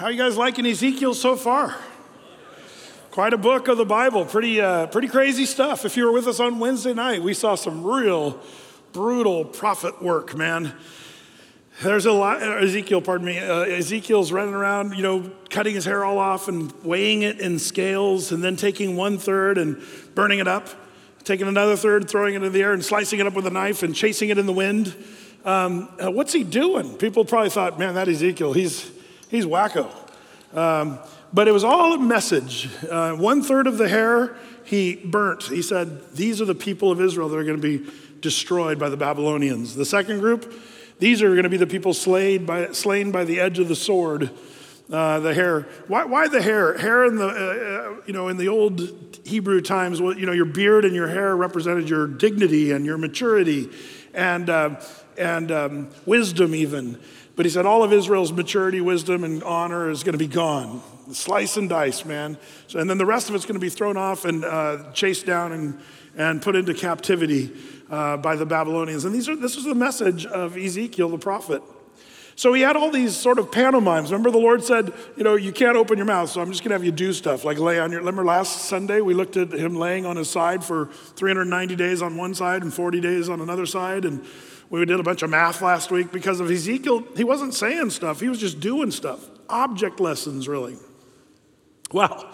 How you guys liking Ezekiel so far? Quite a book of the Bible. Pretty, uh, pretty crazy stuff. If you were with us on Wednesday night, we saw some real brutal prophet work, man. There's a lot, uh, Ezekiel, pardon me, uh, Ezekiel's running around, you know, cutting his hair all off and weighing it in scales and then taking one third and burning it up, taking another third, throwing it into the air and slicing it up with a knife and chasing it in the wind. Um, uh, what's he doing? People probably thought, man, that Ezekiel, he's, he's wacko. Um, but it was all a message. Uh, one third of the hair he burnt. He said, These are the people of Israel that are going to be destroyed by the Babylonians. The second group, these are going to be the people slain by, slain by the edge of the sword. Uh, the hair. Why, why, the hair? Hair in the, uh, uh, you know, in the old Hebrew times, you know, your beard and your hair represented your dignity and your maturity and, uh, and um, wisdom even. But he said all of Israel's maturity, wisdom, and honor is going to be gone slice and dice, man. So, and then the rest of it's going to be thrown off and uh, chased down and, and put into captivity uh, by the Babylonians. And these are, this is the message of Ezekiel the prophet. So he had all these sort of pantomimes. Remember, the Lord said, You know, you can't open your mouth, so I'm just going to have you do stuff like lay on your. Remember last Sunday, we looked at him laying on his side for 390 days on one side and 40 days on another side. And we did a bunch of math last week because of Ezekiel. He wasn't saying stuff, he was just doing stuff. Object lessons, really. Well,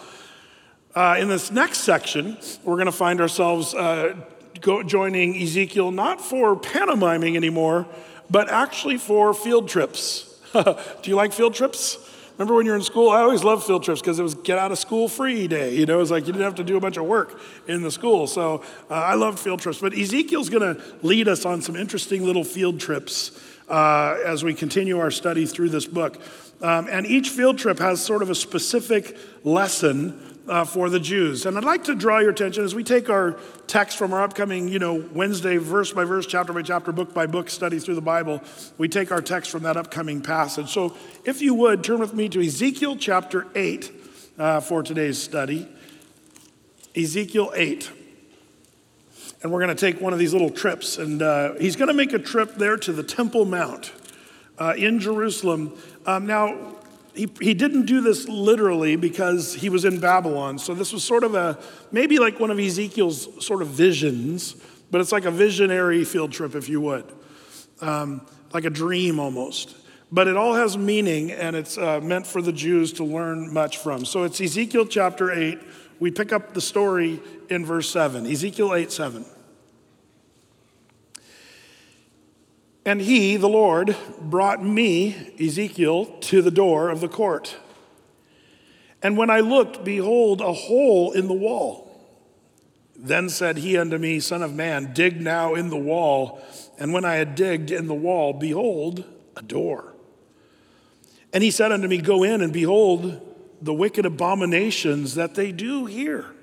uh, in this next section, we're going to find ourselves uh, go, joining Ezekiel not for pantomiming anymore, but actually for field trips. Do you like field trips? Remember when you're in school? I always loved field trips because it was get out of school free day. You know, it was like you didn't have to do a bunch of work in the school. So uh, I loved field trips. But Ezekiel's going to lead us on some interesting little field trips uh, as we continue our study through this book. Um, and each field trip has sort of a specific lesson uh, for the Jews. And I'd like to draw your attention as we take our text from our upcoming, you know, Wednesday verse by verse, chapter by chapter, book by book study through the Bible. We take our text from that upcoming passage. So if you would, turn with me to Ezekiel chapter 8 uh, for today's study. Ezekiel 8. And we're going to take one of these little trips. And uh, he's going to make a trip there to the Temple Mount uh, in Jerusalem. Um, now, he, he didn't do this literally because he was in Babylon. So this was sort of a, maybe like one of Ezekiel's sort of visions, but it's like a visionary field trip, if you would, um, like a dream almost. But it all has meaning and it's uh, meant for the Jews to learn much from. So it's Ezekiel chapter 8. We pick up the story in verse 7, Ezekiel 8 7. And he, the Lord, brought me, Ezekiel, to the door of the court. And when I looked, behold, a hole in the wall. Then said he unto me, Son of man, dig now in the wall. And when I had digged in the wall, behold, a door. And he said unto me, Go in and behold the wicked abominations that they do here.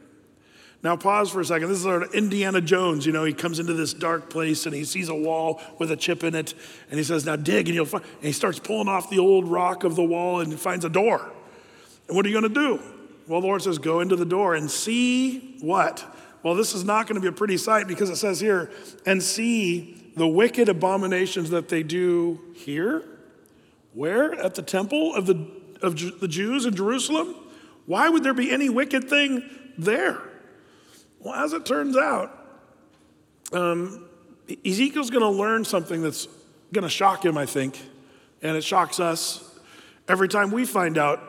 Now, pause for a second. This is our Indiana Jones. You know, he comes into this dark place and he sees a wall with a chip in it. And he says, Now dig, and you'll find. And he starts pulling off the old rock of the wall and finds a door. And what are you going to do? Well, the Lord says, Go into the door and see what? Well, this is not going to be a pretty sight because it says here, and see the wicked abominations that they do here. Where? At the temple of the, of the Jews in Jerusalem? Why would there be any wicked thing there? Well, as it turns out, um, Ezekiel's going to learn something that's going to shock him, I think, and it shocks us every time we find out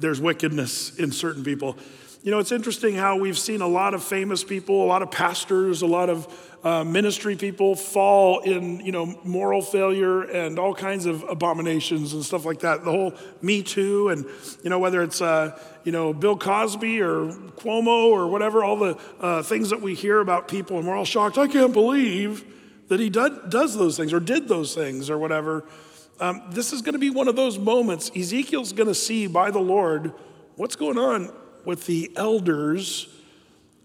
there's wickedness in certain people. You know, it's interesting how we've seen a lot of famous people, a lot of pastors, a lot of uh, ministry people fall in, you know, moral failure and all kinds of abominations and stuff like that. The whole Me Too and, you know, whether it's, uh, you know, Bill Cosby or Cuomo or whatever, all the uh, things that we hear about people, and we're all shocked. I can't believe that he did, does those things or did those things or whatever. Um, this is going to be one of those moments. Ezekiel's going to see by the Lord what's going on with the elders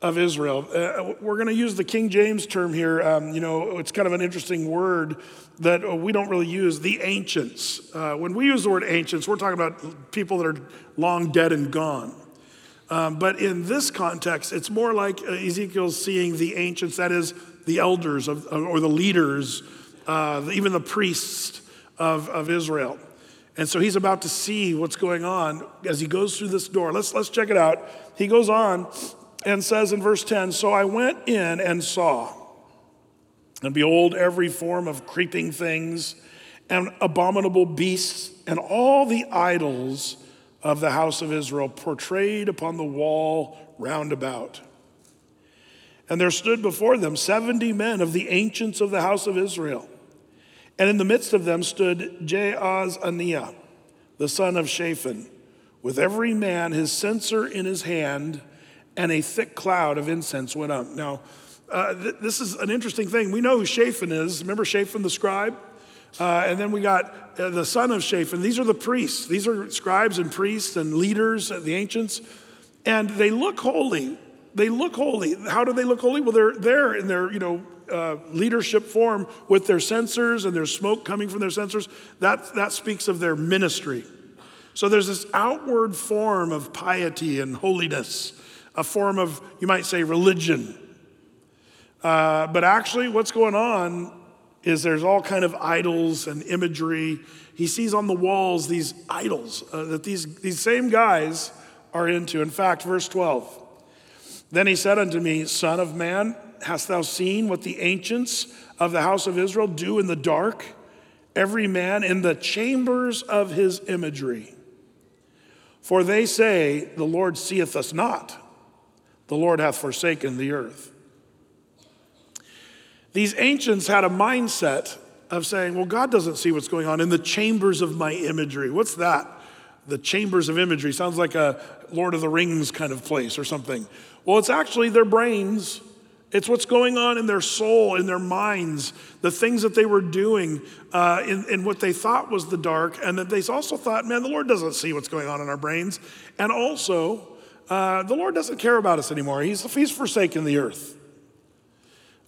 of Israel. Uh, we're going to use the King James term here. Um, you know, it's kind of an interesting word that uh, we don't really use the ancients. Uh, when we use the word ancients, we're talking about people that are long dead and gone. Um, but in this context, it's more like uh, Ezekiel's seeing the ancients, that is, the elders of, or the leaders, uh, even the priests of, of Israel. And so he's about to see what's going on as he goes through this door. Let's, let's check it out. He goes on and says in verse 10 So I went in and saw, and behold, every form of creeping things and abominable beasts and all the idols of the house of Israel portrayed upon the wall round about. And there stood before them 70 men of the ancients of the house of Israel. And in the midst of them stood Jaazaniah, the son of Shaphan, with every man his censer in his hand, and a thick cloud of incense went up. Now, uh, th- this is an interesting thing. We know who Shaphan is. Remember Shaphan the scribe? Uh, and then we got uh, the son of Shaphan. These are the priests. These are scribes and priests and leaders, the ancients. And they look holy. They look holy. How do they look holy? Well, they're there in their, you know, uh, leadership form with their censers and their smoke coming from their censers. That, that speaks of their ministry. So there's this outward form of piety and holiness, a form of, you might say, religion. Uh, but actually, what's going on is there's all kind of idols and imagery. He sees on the walls these idols uh, that these, these same guys are into. In fact, verse 12. Then he said unto me, Son of man, hast thou seen what the ancients of the house of Israel do in the dark? Every man in the chambers of his imagery. For they say, The Lord seeth us not, the Lord hath forsaken the earth. These ancients had a mindset of saying, Well, God doesn't see what's going on in the chambers of my imagery. What's that? The chambers of imagery sounds like a Lord of the Rings kind of place or something. Well, it's actually their brains. It's what's going on in their soul, in their minds, the things that they were doing uh, in, in what they thought was the dark, and that they also thought, man, the Lord doesn't see what's going on in our brains. And also, uh, the Lord doesn't care about us anymore. He's, he's forsaken the earth.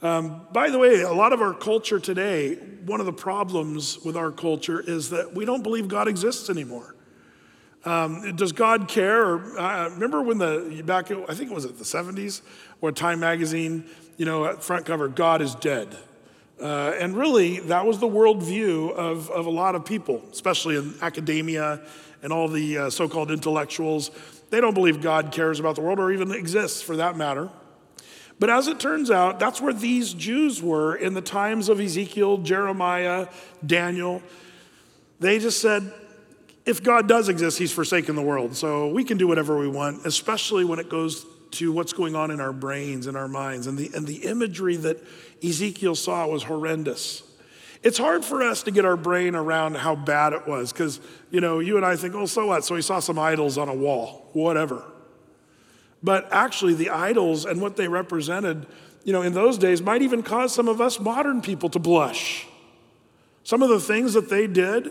Um, by the way, a lot of our culture today, one of the problems with our culture is that we don't believe God exists anymore. Um, does God care? Uh, remember when the back, I think it was at the 70s, where Time magazine, you know, front cover, God is dead. Uh, and really, that was the worldview of, of a lot of people, especially in academia and all the uh, so called intellectuals. They don't believe God cares about the world or even exists for that matter. But as it turns out, that's where these Jews were in the times of Ezekiel, Jeremiah, Daniel. They just said, if God does exist, he's forsaken the world. So we can do whatever we want, especially when it goes to what's going on in our brains and our minds. And the, and the imagery that Ezekiel saw was horrendous. It's hard for us to get our brain around how bad it was because, you know, you and I think, oh, so what? So he saw some idols on a wall, whatever. But actually, the idols and what they represented, you know, in those days might even cause some of us modern people to blush. Some of the things that they did.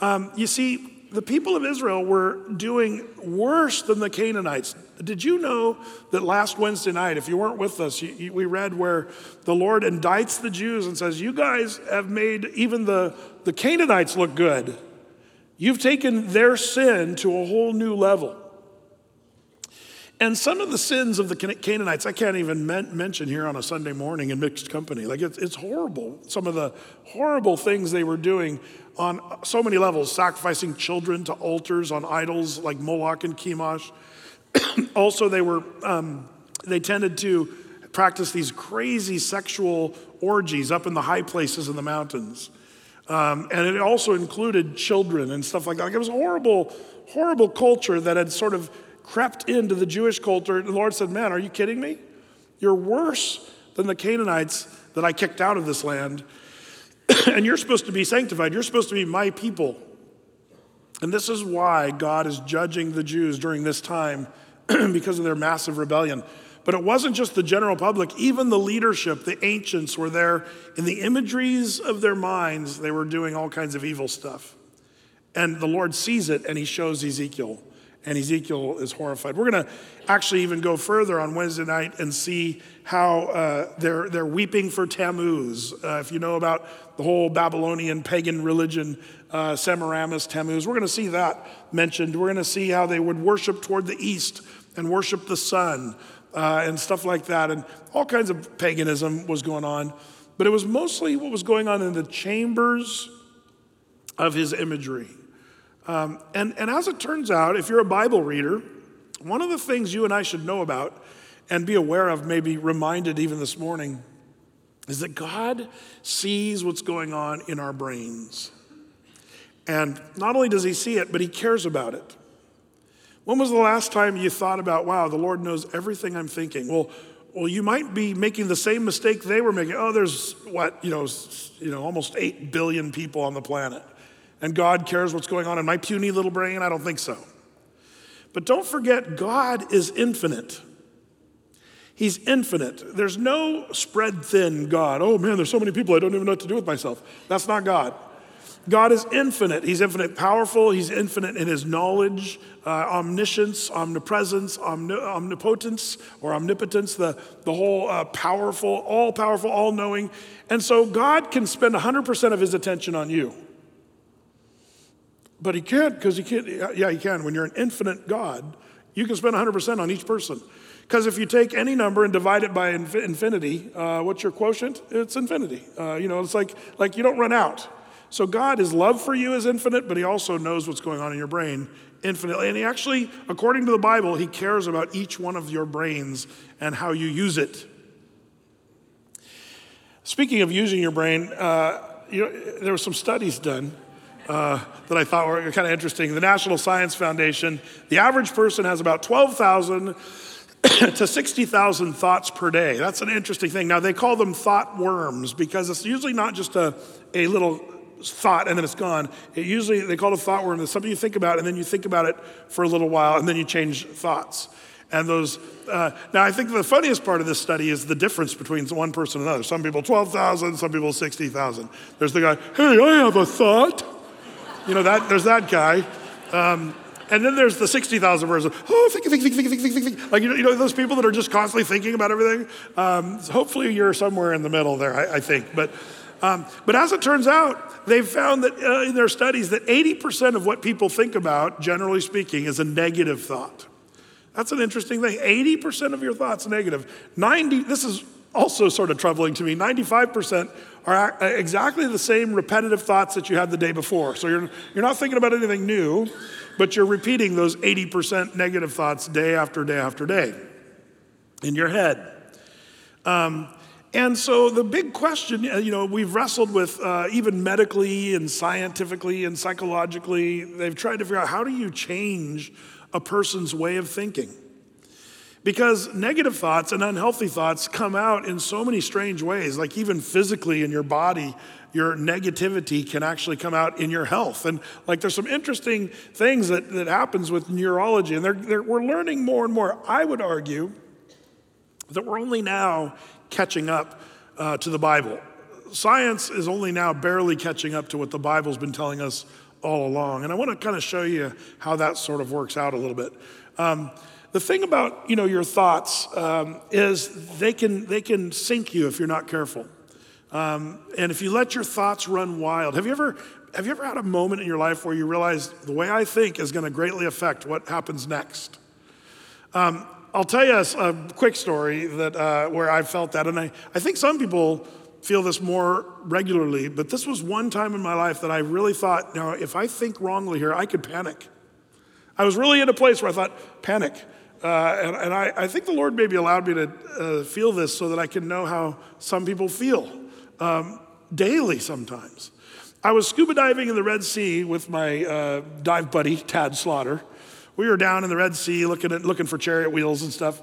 Um, you see, the people of Israel were doing worse than the Canaanites. Did you know that last Wednesday night, if you weren't with us, we read where the Lord indicts the Jews and says, You guys have made even the, the Canaanites look good. You've taken their sin to a whole new level. And some of the sins of the Canaanites, I can't even men- mention here on a Sunday morning in mixed company. Like, it's, it's horrible. Some of the horrible things they were doing on so many levels sacrificing children to altars on idols like Moloch and Chemosh. also, they were, um, they tended to practice these crazy sexual orgies up in the high places in the mountains. Um, and it also included children and stuff like that. Like it was a horrible, horrible culture that had sort of crept into the Jewish culture. The Lord said, Man, are you kidding me? You're worse than the Canaanites that I kicked out of this land. and you're supposed to be sanctified. You're supposed to be my people. And this is why God is judging the Jews during this time because of their massive rebellion. But it wasn't just the general public, even the leadership, the ancients were there in the imageries of their minds. They were doing all kinds of evil stuff. And the Lord sees it and he shows Ezekiel and Ezekiel is horrified. We're going to actually even go further on Wednesday night and see how uh, they're, they're weeping for Tammuz. Uh, if you know about the whole Babylonian pagan religion, uh, Semiramis, Tammuz, we're going to see that mentioned. We're going to see how they would worship toward the east and worship the sun uh, and stuff like that. And all kinds of paganism was going on. But it was mostly what was going on in the chambers of his imagery. Um, and, and as it turns out, if you're a Bible reader, one of the things you and I should know about and be aware of, maybe reminded even this morning, is that God sees what's going on in our brains. And not only does He see it, but He cares about it. When was the last time you thought about, wow, the Lord knows everything I'm thinking? Well, well, you might be making the same mistake they were making. Oh, there's what, you know, you know, almost 8 billion people on the planet. And God cares what's going on in my puny little brain? I don't think so. But don't forget, God is infinite. He's infinite. There's no spread thin God. Oh man, there's so many people, I don't even know what to do with myself. That's not God. God is infinite. He's infinite powerful. He's infinite in his knowledge, uh, omniscience, omnipresence, omni- omnipotence, or omnipotence, the, the whole uh, powerful, all powerful, all knowing. And so God can spend 100% of his attention on you. But he can't because he can't. Yeah, he can. When you're an infinite God, you can spend 100% on each person. Because if you take any number and divide it by infinity, uh, what's your quotient? It's infinity. Uh, you know, it's like, like you don't run out. So God, his love for you is infinite, but he also knows what's going on in your brain infinitely. And he actually, according to the Bible, he cares about each one of your brains and how you use it. Speaking of using your brain, uh, you know, there were some studies done uh, that I thought were kind of interesting. The National Science Foundation, the average person has about 12,000 to 60,000 thoughts per day. That's an interesting thing. Now, they call them thought worms because it's usually not just a, a little thought and then it's gone. It usually, they call it a thought worm. It's something you think about and then you think about it for a little while and then you change thoughts. And those, uh, now I think the funniest part of this study is the difference between one person and another. Some people 12,000, some people 60,000. There's the guy, hey, I have a thought. You know, that, there's that guy. Um, and then there's the 60,000 person, oh, think, think, think, think, think, think, think. Like, you know, you know, those people that are just constantly thinking about everything. Um, hopefully you're somewhere in the middle there, I, I think. But, um, but as it turns out, they've found that uh, in their studies that 80% of what people think about, generally speaking, is a negative thought. That's an interesting thing. 80% of your thoughts negative. 90, this is also sort of troubling to me. 95% are exactly the same repetitive thoughts that you had the day before. So you're, you're not thinking about anything new, but you're repeating those 80% negative thoughts day after day after day in your head. Um, and so the big question, uh, you know, we've wrestled with uh, even medically and scientifically and psychologically, they've tried to figure out how do you change a person's way of thinking? Because negative thoughts and unhealthy thoughts come out in so many strange ways, like even physically in your body, your negativity can actually come out in your health. And like there's some interesting things that, that happens with neurology, and they're, they're, we're learning more and more. I would argue that we're only now catching up uh, to the Bible. Science is only now barely catching up to what the Bible's been telling us all along. And I want to kind of show you how that sort of works out a little bit. Um, the thing about you know your thoughts um, is they can they can sink you if you're not careful, um, and if you let your thoughts run wild. Have you ever have you ever had a moment in your life where you realize the way I think is going to greatly affect what happens next? Um, I'll tell you a, a quick story that uh, where I felt that, and I, I think some people feel this more regularly, but this was one time in my life that I really thought, now, if I think wrongly here, I could panic. I was really in a place where I thought, panic. Uh, and, and I, I, think the Lord maybe allowed me to uh, feel this so that I can know how some people feel um, daily sometimes. I was scuba diving in the Red Sea with my uh, dive buddy, Tad Slaughter. We were down in the Red Sea looking, at, looking for chariot wheels and stuff.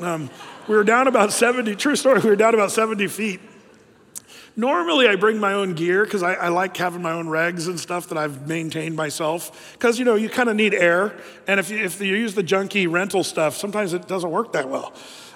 Um, we were down about 70, true story, we were down about 70 feet. Normally, I bring my own gear because I, I, like having my own regs and stuff that I've maintained myself. Because, you know, you kind of need air. And if you, if you use the junky rental stuff, sometimes it doesn't work that well.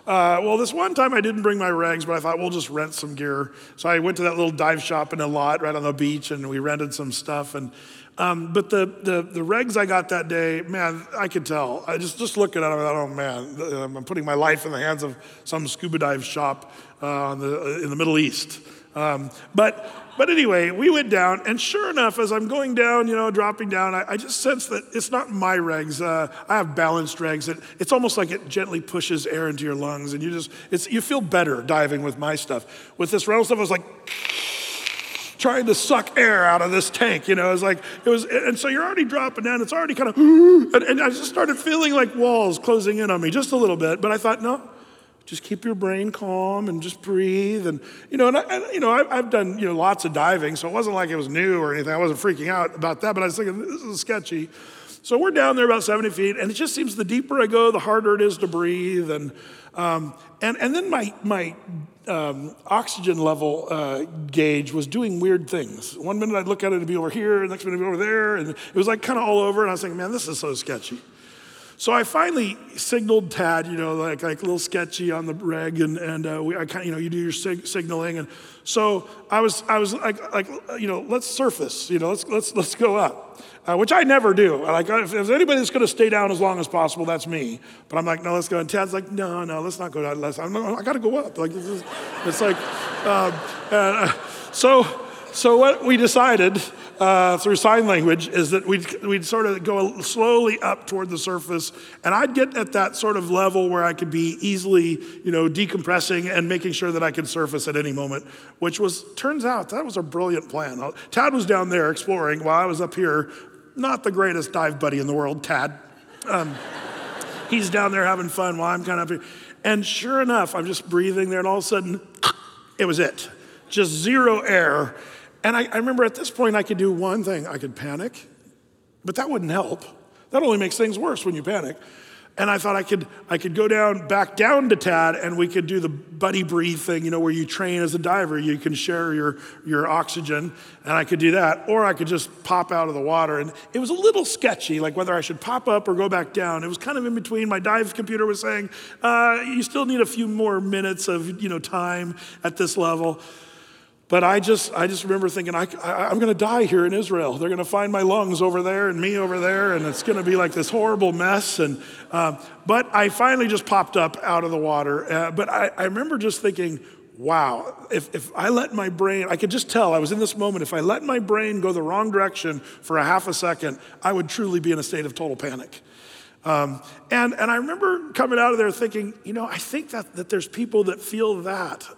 Uh, well, this one time I didn't bring my regs, but I thought we'll just rent some gear. So I went to that little dive shop in a lot right on the beach and we rented some stuff. And um, but the, the, the regs I got that day, man, I could tell. I just, just looking at them, I thought, oh man, I'm putting my life in the hands of some scuba dive shop uh, in, the, in the Middle East. Um, but, but anyway, we went down, and sure enough, as I'm going down, you know, dropping down, I, I just sense that it's not my regs. Uh, I have balanced regs. It, it's almost like it gently pushes air into your lungs, and you just, it's, you feel better diving with my stuff. With this rental stuff, I was like, trying to suck air out of this tank. You know, it was like, it was, and so you're already dropping down. It's already kind of, and, and I just started feeling like walls closing in on me just a little bit. But I thought, no, just keep your brain calm and just breathe. And, you know, and, I, and you know, I, have done, you know, lots of diving, so it wasn't like it was new or anything. I wasn't freaking out about that, but I was thinking, this is sketchy. So we're down there about 70 feet, and it just seems the deeper I go, the harder it is to breathe. And, um, and, and then my, my um, oxygen level uh, gauge was doing weird things. One minute I'd look at it, it'd be over here, the next minute it'd be over there, and it was like kind of all over. And I was thinking, man, this is so sketchy. So I finally signaled Tad, you know, like, like a little sketchy on the reg, and, and uh, we, I kind of, you know, you do your sig- signaling. And so I was, I was like, like, you know, let's surface, you know, let's, let's, let's go up, uh, which I never do. Like, if there's anybody that's going to stay down as long as possible, that's me. But I'm like, no, let's go. And Tad's like, no, no, let's not go down. Let's, I'm, I got to go up. Like, is, it's like, um, uh, so, so what we decided uh, through sign language is that we'd, we'd sort of go slowly up toward the surface, and I'd get at that sort of level where I could be easily, you know, decompressing and making sure that I could surface at any moment, which was, turns out, that was a brilliant plan. Uh, Tad was down there exploring while I was up here, not the greatest dive buddy in the world, Tad. Um, he's down there having fun while I'm kind of up here. And sure enough, I'm just breathing there, and all of a sudden, it was it. Just zero air. And I, I remember at this point, I could do one thing I could panic, but that wouldn't help. That only makes things worse when you panic. And I thought I could, I could go down, back down to Tad, and we could do the buddy breathe thing, you know, where you train as a diver. You can share your, your oxygen, and I could do that. Or I could just pop out of the water. And it was a little sketchy, like whether I should pop up or go back down. It was kind of in between. My dive computer was saying, uh, you still need a few more minutes of, you know, time at this level. But I just, I just remember thinking, I, I, am going to die here in Israel. They're going to find my lungs over there and me over there, and it's going to be like this horrible mess. And, uh, but I finally just popped up out of the water. Uh, but I, I remember just thinking, wow, if, if I let my brain, I could just tell I was in this moment, if I let my brain go the wrong direction for a half a second, I would truly be in a state of total panic. Um, and, and I remember coming out of there thinking, you know, I think that, that there's people that feel that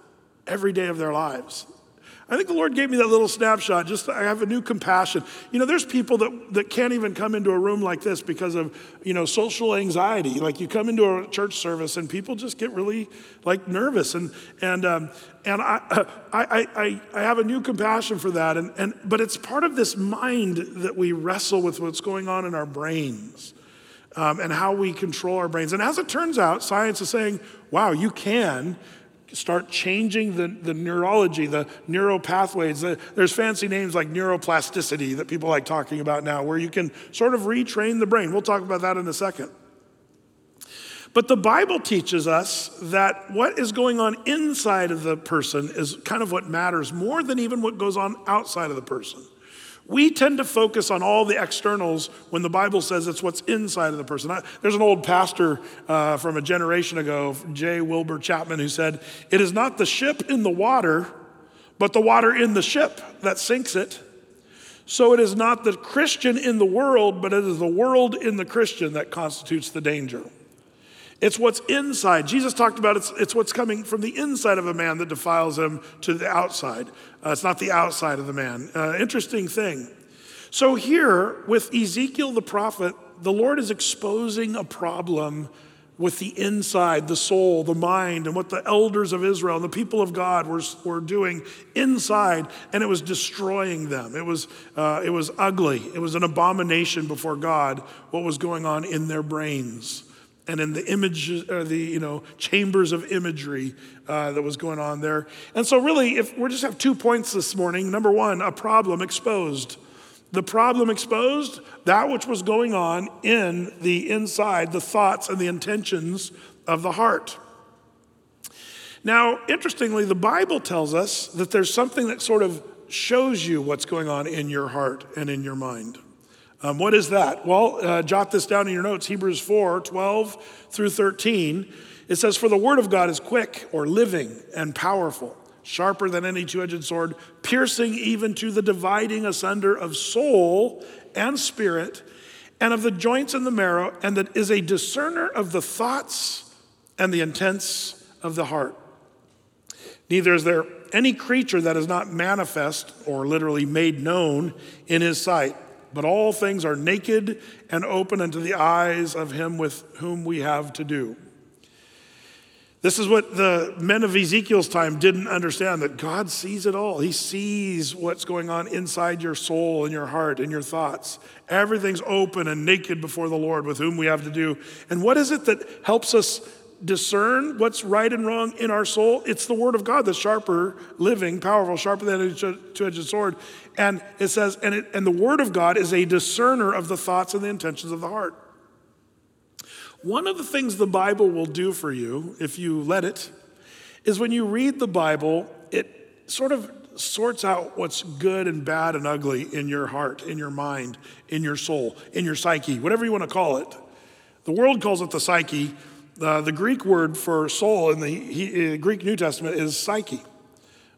every day of their lives. I think the Lord gave me that little snapshot. Just I have a new compassion. You know, there's people that, that can't even come into a room like this because of, you know, social anxiety. Like you come into a church service and people just get really like nervous. And, and, um, and I, I, I, I have a new compassion for that. And, and, but it's part of this mind that we wrestle with what's going on in our brains. Um, and how we control our brains. And as it turns out, science is saying, wow, you can start changing the, the neurology, the neural pathways. Uh, there's fancy names like neuroplasticity that people like talking about now, where you can sort of retrain the brain. We'll talk about that in a second. But the Bible teaches us that what is going on inside of the person is kind of what matters more than even what goes on outside of the person. We tend to focus on all the externals when the Bible says it's what's inside of the person. I, there's an old pastor uh, from a generation ago, J. Wilbur Chapman, who said, It is not the ship in the water, but the water in the ship that sinks it. So it is not the Christian in the world, but it is the world in the Christian that constitutes the danger. It's what's inside. Jesus talked about it's, it's what's coming from the inside of a man that defiles him to the outside. Uh, it's not the outside of the man. Uh, interesting thing. So, here with Ezekiel the prophet, the Lord is exposing a problem with the inside, the soul, the mind, and what the elders of Israel and the people of God were, were doing inside, and it was destroying them. It was, uh, it was ugly. It was an abomination before God, what was going on in their brains and in the image, or the you know chambers of imagery uh, that was going on there. And so, really, if we just have two points this morning. Number one, a problem exposed. The problem exposed, that which was going on in the inside, the thoughts and the intentions of the heart. Now, interestingly, the Bible tells us that there's something that sort of shows you what's going on in your heart and in your mind. Um, what is that? Well, uh, jot this down in your notes Hebrews 4 12 through 13. It says, For the word of God is quick or living and powerful, sharper than any two edged sword, piercing even to the dividing asunder of soul and spirit, and of the joints and the marrow, and that is a discerner of the thoughts and the intents of the heart. Neither is there any creature that is not manifest or literally made known in his sight, but all things are naked and open unto the eyes of him with whom we have to do. This is what the men of Ezekiel's time didn't understand that God sees it all. He sees what's going on inside your soul and your heart and your thoughts. Everything's open and naked before the Lord with whom we have to do. And what is it that helps us discern what's right and wrong in our soul? It's the Word of God that's sharper, living, powerful, sharper than a two edged sword. And it says, and, it, and the Word of God is a discerner of the thoughts and the intentions of the heart. One of the things the Bible will do for you, if you let it, is when you read the Bible, it sort of sorts out what's good and bad and ugly in your heart, in your mind, in your soul, in your psyche, whatever you want to call it. The world calls it the psyche. Uh, the Greek word for soul in the he, Greek New Testament is psyche.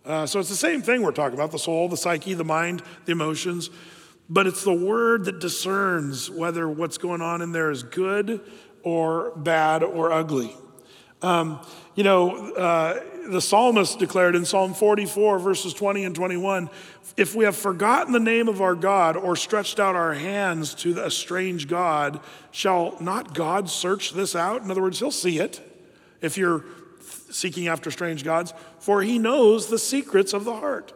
Uh, so it's the same thing we're talking about the soul, the psyche, the mind, the emotions. But it's the word that discerns whether what's going on in there is good or bad or ugly. Um, you know, uh, the psalmist declared in Psalm 44, verses 20 and 21 if we have forgotten the name of our God or stretched out our hands to a strange God, shall not God search this out? In other words, he'll see it if you're seeking after strange gods, for he knows the secrets of the heart.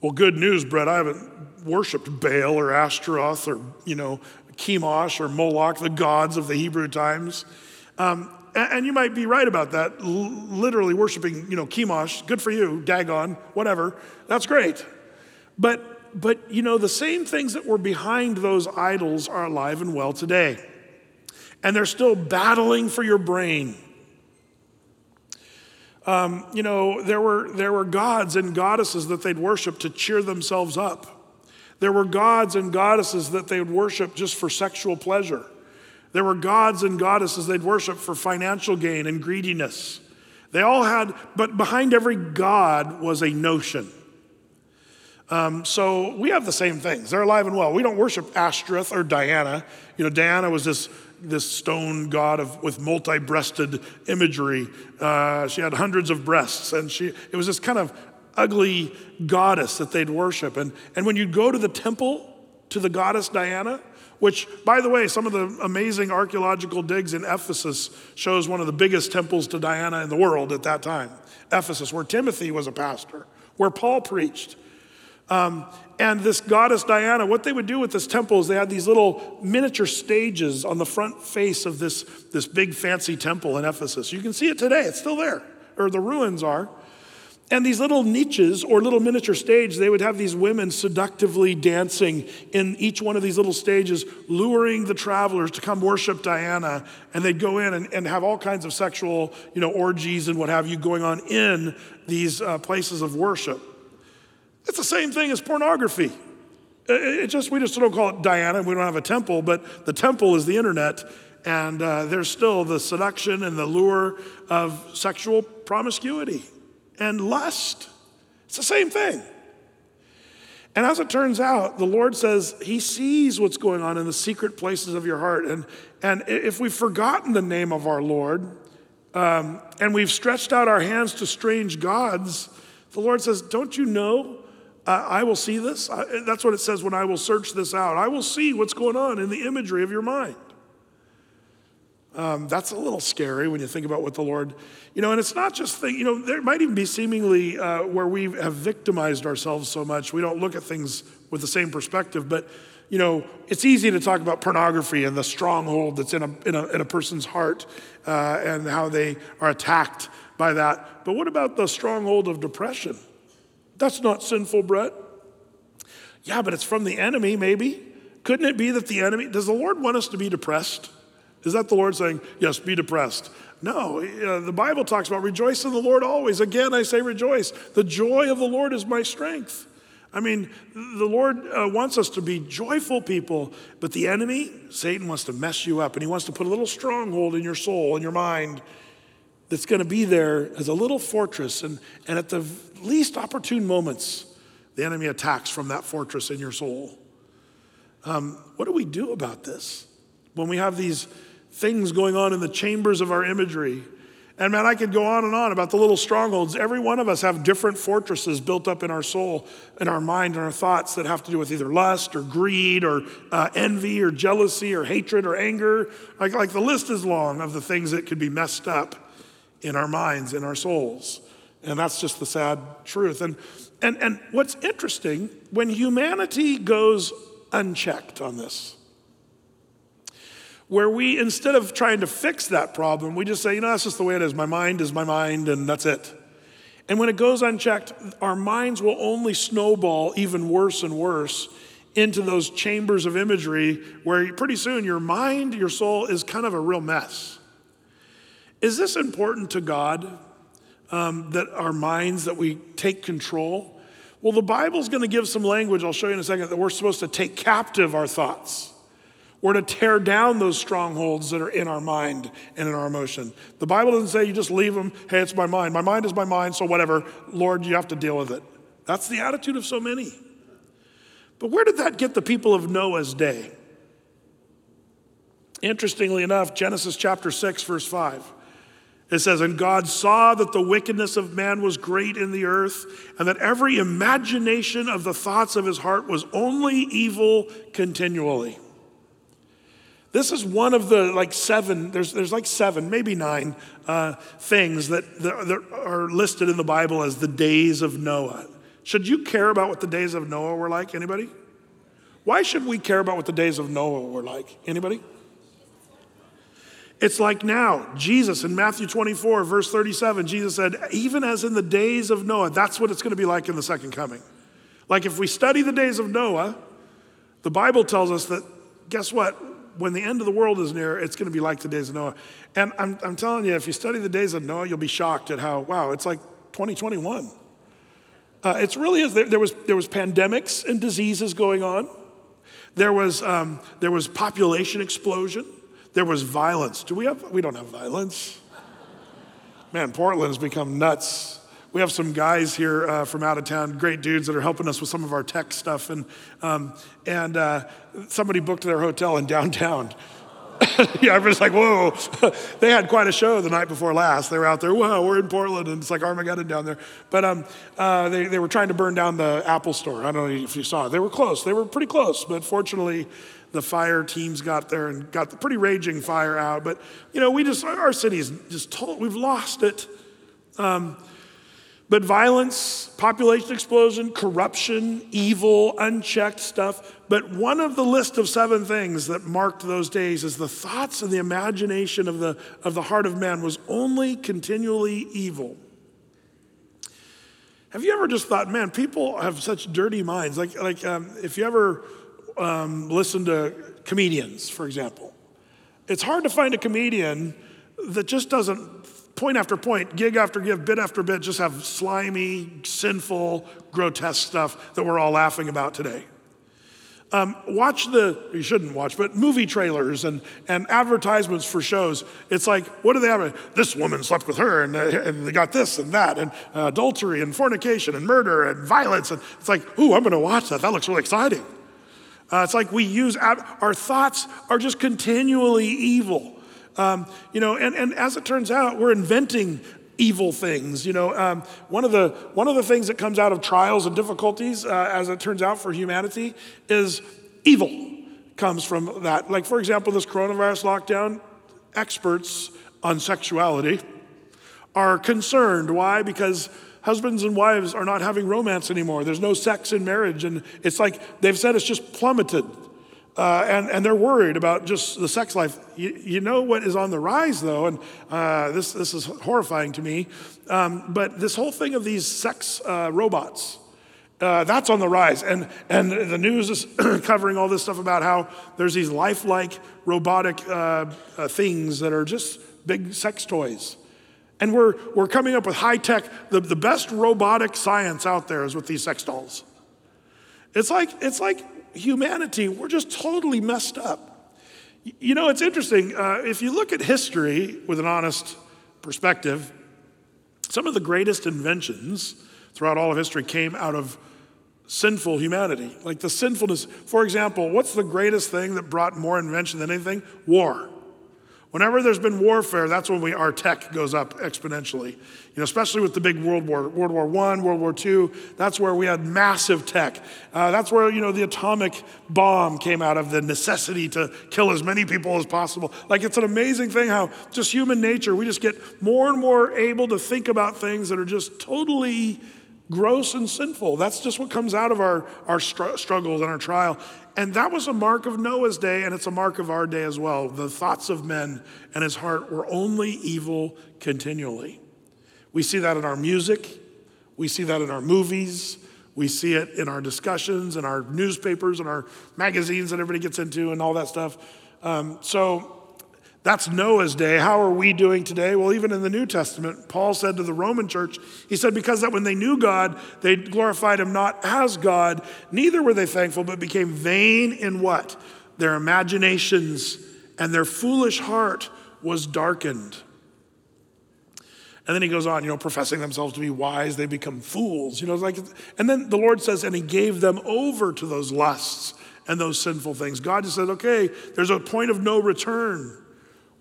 Well, good news, Brett. I haven't worshiped Baal or Ashtaroth or, you know, Chemosh or Moloch, the gods of the Hebrew times. Um, and you might be right about that. L- literally worshiping, you know, Chemosh, good for you, Dagon, whatever. That's great. But, but, you know, the same things that were behind those idols are alive and well today. And they're still battling for your brain. Um, you know, there were, there were gods and goddesses that they'd worship to cheer themselves up. There were gods and goddesses that they would worship just for sexual pleasure. There were gods and goddesses they'd worship for financial gain and greediness. They all had, but behind every god was a notion. Um, so we have the same things. They're alive and well. We don't worship Ashtoreth or Diana. You know, Diana was this, this stone god of, with multi breasted imagery. Uh, she had hundreds of breasts, and she, it was this kind of ugly goddess that they'd worship. And, and when you'd go to the temple to the goddess Diana, which, by the way, some of the amazing archaeological digs in Ephesus shows one of the biggest temples to Diana in the world at that time. Ephesus, where Timothy was a pastor, where Paul preached. Um, and this goddess Diana, what they would do with this temple is they had these little miniature stages on the front face of this, this big fancy temple in Ephesus. You can see it today, it's still there, or the ruins are. And these little niches or little miniature stage, they would have these women seductively dancing in each one of these little stages, luring the travelers to come worship Diana. And they'd go in and, and have all kinds of sexual, you know, orgies and what have you going on in these uh, places of worship. It's the same thing as pornography. It just we just don't call it Diana. We don't have a temple, but the temple is the internet, and uh, there's still the seduction and the lure of sexual promiscuity and lust. It's the same thing. And as it turns out, the Lord says He sees what's going on in the secret places of your heart. And, and if we've forgotten the name of our Lord um, and we've stretched out our hands to strange gods, the Lord says, Don't you know uh, I will see this? I, that's what it says when I will search this out. I will see what's going on in the imagery of your mind. Um, that's a little scary when you think about what the Lord, you know, and it's not just thing, you know, there might even be seemingly uh, where we have victimized ourselves so much, we don't look at things with the same perspective. But, you know, it's easy to talk about pornography and the stronghold that's in a, in a, in a person's heart uh, and how they are attacked by that. But what about the stronghold of depression? That's not sinful, Brett. Yeah, but it's from the enemy, maybe. Couldn't it be that the enemy, does the Lord want us to be depressed? Is that the Lord saying, yes, be depressed? No, uh, the Bible talks about rejoice in the Lord always. Again, I say rejoice. The joy of the Lord is my strength. I mean, the Lord uh, wants us to be joyful people, but the enemy, Satan, wants to mess you up and he wants to put a little stronghold in your soul and your mind that's going to be there as a little fortress. And, and at the least opportune moments, the enemy attacks from that fortress in your soul. Um, what do we do about this? When we have these things going on in the chambers of our imagery. And man, I could go on and on about the little strongholds. Every one of us have different fortresses built up in our soul, in our mind, and our thoughts that have to do with either lust or greed or uh, envy or jealousy or hatred or anger. Like, like the list is long of the things that could be messed up in our minds, in our souls. And that's just the sad truth. And, and, and what's interesting, when humanity goes unchecked on this, where we, instead of trying to fix that problem, we just say, you know, that's just the way it is. My mind is my mind, and that's it. And when it goes unchecked, our minds will only snowball even worse and worse into those chambers of imagery where pretty soon your mind, your soul is kind of a real mess. Is this important to God um, that our minds, that we take control? Well, the Bible's going to give some language, I'll show you in a second, that we're supposed to take captive our thoughts. We're to tear down those strongholds that are in our mind and in our emotion. The Bible doesn't say you just leave them, hey, it's my mind. My mind is my mind, so whatever. Lord, you have to deal with it. That's the attitude of so many. But where did that get the people of Noah's day? Interestingly enough, Genesis chapter 6, verse 5. It says, And God saw that the wickedness of man was great in the earth, and that every imagination of the thoughts of his heart was only evil continually. This is one of the like seven, there's, there's like seven, maybe nine uh, things that, that, that are listed in the Bible as the days of Noah. Should you care about what the days of Noah were like? Anybody? Why should we care about what the days of Noah were like? Anybody? It's like now, Jesus in Matthew 24, verse 37, Jesus said, even as in the days of Noah, that's what it's going to be like in the second coming. Like if we study the days of Noah, the Bible tells us that, guess what? When the end of the world is near, it's going to be like the days of Noah. And I'm, I'm telling you, if you study the days of Noah, you'll be shocked at how, wow, it's like 2021. Uh, it's really is. There, there, was, there was pandemics and diseases going on. There was, um, there was population explosion. There was violence. Do we have, we don't have violence. Man, Portland has become nuts we have some guys here uh, from out of town, great dudes that are helping us with some of our tech stuff. And, um, and uh, somebody booked their hotel in downtown. yeah, everybody's like, whoa. they had quite a show the night before last. They were out there, whoa, we're in Portland, and it's like Armageddon down there. But um, uh, they, they were trying to burn down the Apple store. I don't know if you saw it. They were close. They were pretty close. But fortunately, the fire teams got there and got the pretty raging fire out. But, you know, we just, our city's just told, we've lost it. Um, but violence, population explosion, corruption, evil, unchecked stuff. But one of the list of seven things that marked those days is the thoughts and the imagination of the, of the heart of man was only continually evil. Have you ever just thought, man, people have such dirty minds? Like, like um, if you ever um, listen to comedians, for example, it's hard to find a comedian that just doesn't point after point, gig after gig, bit after bit, just have slimy, sinful, grotesque stuff that we're all laughing about today. Um, watch the, you shouldn't watch, but movie trailers and, and advertisements for shows. It's like, what do they have? This woman slept with her, and, uh, and they got this and that, and uh, adultery and fornication and murder and violence. And it's like, ooh, I'm going to watch that. That looks really exciting. Uh, it's like we use, our thoughts are just continually evil. Um, you know, and, and as it turns out, we're inventing evil things. You know, um, one, of the, one of the things that comes out of trials and difficulties, uh, as it turns out for humanity, is evil comes from that. Like, for example, this coronavirus lockdown, experts on sexuality are concerned. Why? Because husbands and wives are not having romance anymore. There's no sex in marriage. And it's like they've said it's just plummeted. Uh, and, and they're worried about just the sex life. You, you know what is on the rise, though, and uh, this, this is horrifying to me, um, but this whole thing of these sex uh, robots, uh, that's on the rise. And, and the news is covering all this stuff about how there's these lifelike robotic uh, uh, things that are just big sex toys. And we're, we're coming up with high tech, the, the best robotic science out there is with these sex dolls. It's like, it's like humanity, we're just totally messed up. You know, it's interesting. Uh, if you look at history with an honest perspective, some of the greatest inventions throughout all of history came out of sinful humanity. Like the sinfulness, for example, what's the greatest thing that brought more invention than anything? War. Whenever there's been warfare, that's when we, our tech goes up exponentially. You know, especially with the big World War, World War I, World War II, that's where we had massive tech. Uh, that's where, you know, the atomic bomb came out of the necessity to kill as many people as possible. Like, it's an amazing thing how just human nature, we just get more and more able to think about things that are just totally gross and sinful. That's just what comes out of our, our str- struggles and our trial. And that was a mark of Noah's day, and it's a mark of our day as well. The thoughts of men and his heart were only evil continually. We see that in our music, we see that in our movies, we see it in our discussions, in our newspapers, and our magazines that everybody gets into, and all that stuff. Um, so that's Noah's day. How are we doing today? Well, even in the New Testament, Paul said to the Roman church, he said, because that when they knew God, they glorified him not as God, neither were they thankful, but became vain in what? Their imaginations and their foolish heart was darkened. And then he goes on, you know, professing themselves to be wise, they become fools. You know, it's like, and then the Lord says, and he gave them over to those lusts and those sinful things. God just said, okay, there's a point of no return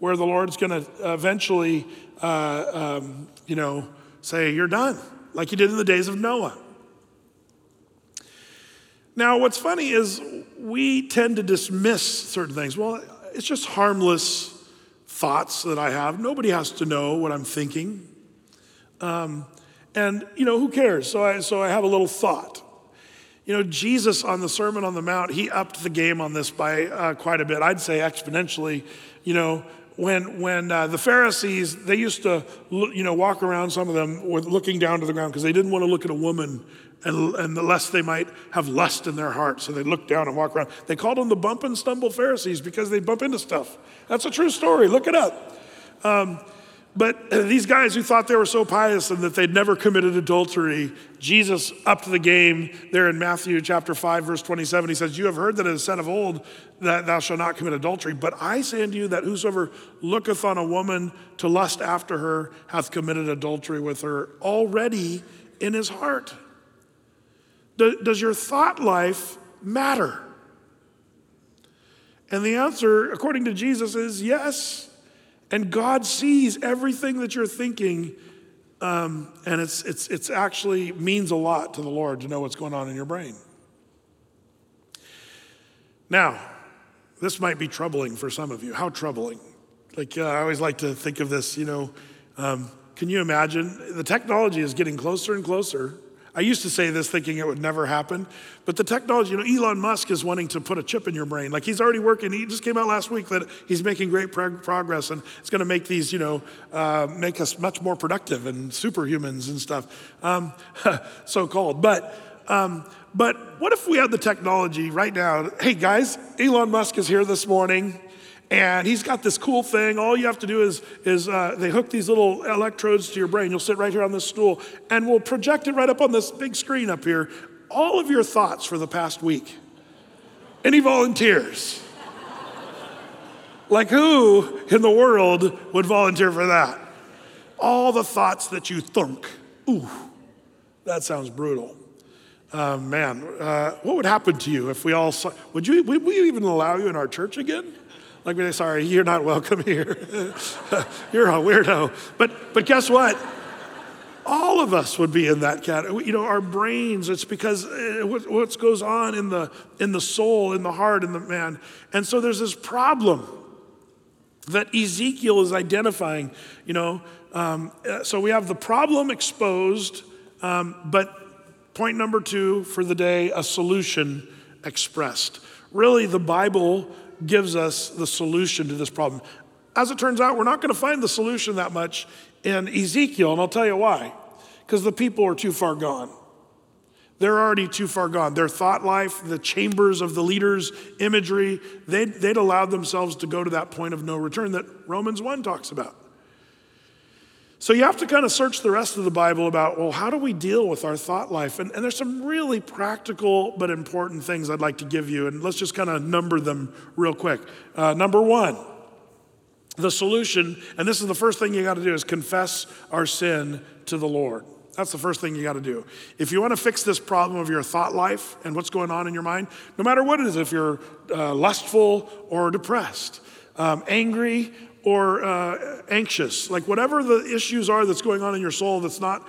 where the Lord's going to eventually, uh, um, you know, say, You're done, like he did in the days of Noah. Now, what's funny is we tend to dismiss certain things. Well, it's just harmless thoughts that I have. Nobody has to know what I'm thinking. Um, and, you know, who cares? So I, so I have a little thought. You know, Jesus on the Sermon on the Mount, he upped the game on this by uh, quite a bit. I'd say exponentially. You know, when, when uh, the Pharisees, they used to, you know, walk around, some of them, with looking down to the ground because they didn't want to look at a woman and, and lest they might have lust in their heart. So they look down and walk around. They called them the bump and stumble Pharisees because they bump into stuff. That's a true story. Look it up. Um, but these guys who thought they were so pious and that they'd never committed adultery, Jesus upped the game there in Matthew chapter 5, verse 27. He says, You have heard that it is said of old that thou shalt not commit adultery. But I say unto you that whosoever looketh on a woman to lust after her hath committed adultery with her already in his heart. Does your thought life matter? And the answer, according to Jesus, is yes. And God sees everything that you're thinking, um, and it's, it's, it's actually means a lot to the Lord to know what's going on in your brain. Now, this might be troubling for some of you. How troubling? Like, uh, I always like to think of this, you know, um, can you imagine? The technology is getting closer and closer I used to say this thinking it would never happen, but the technology, you know, Elon Musk is wanting to put a chip in your brain. Like he's already working. He just came out last week that he's making great progress and it's going to make these, you know, uh, make us much more productive and superhumans and stuff, um, so called. But, um, but what if we had the technology right now? Hey guys, Elon Musk is here this morning. And he's got this cool thing. All you have to do is, is uh, they hook these little electrodes to your brain. You'll sit right here on this stool, and we'll project it right up on this big screen up here. All of your thoughts for the past week. Any volunteers? like, who in the world would volunteer for that? All the thoughts that you thunk. Ooh, that sounds brutal. Uh, man, uh, what would happen to you if we all saw? Would you? Would we even allow you in our church again? Like say, sorry, you're not welcome here. you're a weirdo. But, but guess what? All of us would be in that category. You know, our brains, it's because uh, what goes on in the, in the soul, in the heart, in the man. And so there's this problem that Ezekiel is identifying, you know. Um, uh, so we have the problem exposed, um, but point number two for the day, a solution expressed. Really, the Bible gives us the solution to this problem. As it turns out, we're not going to find the solution that much in Ezekiel, and I'll tell you why. Because the people are too far gone. They're already too far gone. Their thought life, the chambers of the leaders' imagery, they'd, they'd allowed themselves to go to that point of no return that Romans 1 talks about. So you have to kind of search the rest of the Bible about, well, how do we deal with our thought life? And, and there's some really practical but important things I'd like to give you, and let's just kind of number them real quick. Uh, number one, the solution, and this is the first thing you got to do, is confess our sin to the Lord. That's the first thing you got to do. If you want to fix this problem of your thought life and what's going on in your mind, no matter what it is, if you're uh, lustful or depressed, um, angry or uh, anxious, like whatever the issues are that's going on in your soul that's not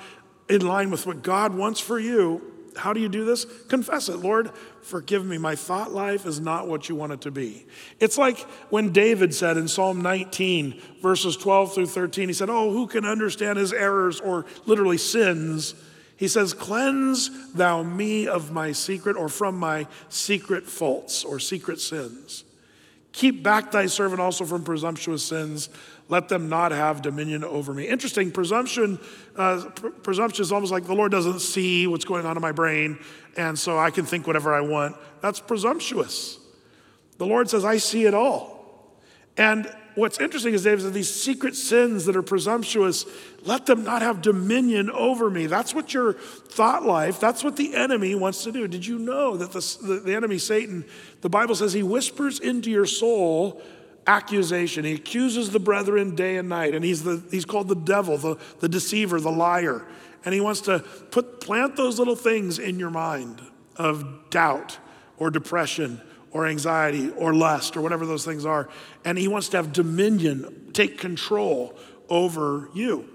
in line with what God wants for you, how do you do this? Confess it. Lord, forgive me. My thought life is not what you want it to be. It's like when David said in Psalm 19, verses 12 through 13, he said, Oh, who can understand his errors or literally sins? He says, Cleanse thou me of my secret or from my secret faults or secret sins. Keep back thy servant also from presumptuous sins. Let them not have dominion over me. Interesting, presumption, uh, pr- presumption is almost like the Lord doesn't see what's going on in my brain, and so I can think whatever I want. That's presumptuous. The Lord says, I see it all. And what's interesting is David said, these secret sins that are presumptuous, let them not have dominion over me. That's what your thought life, that's what the enemy wants to do. Did you know that the, the, the enemy, Satan, the Bible says he whispers into your soul accusation. He accuses the brethren day and night, and he's, the, he's called the devil, the, the deceiver, the liar. And he wants to put, plant those little things in your mind of doubt or depression or anxiety or lust or whatever those things are. And he wants to have dominion, take control over you.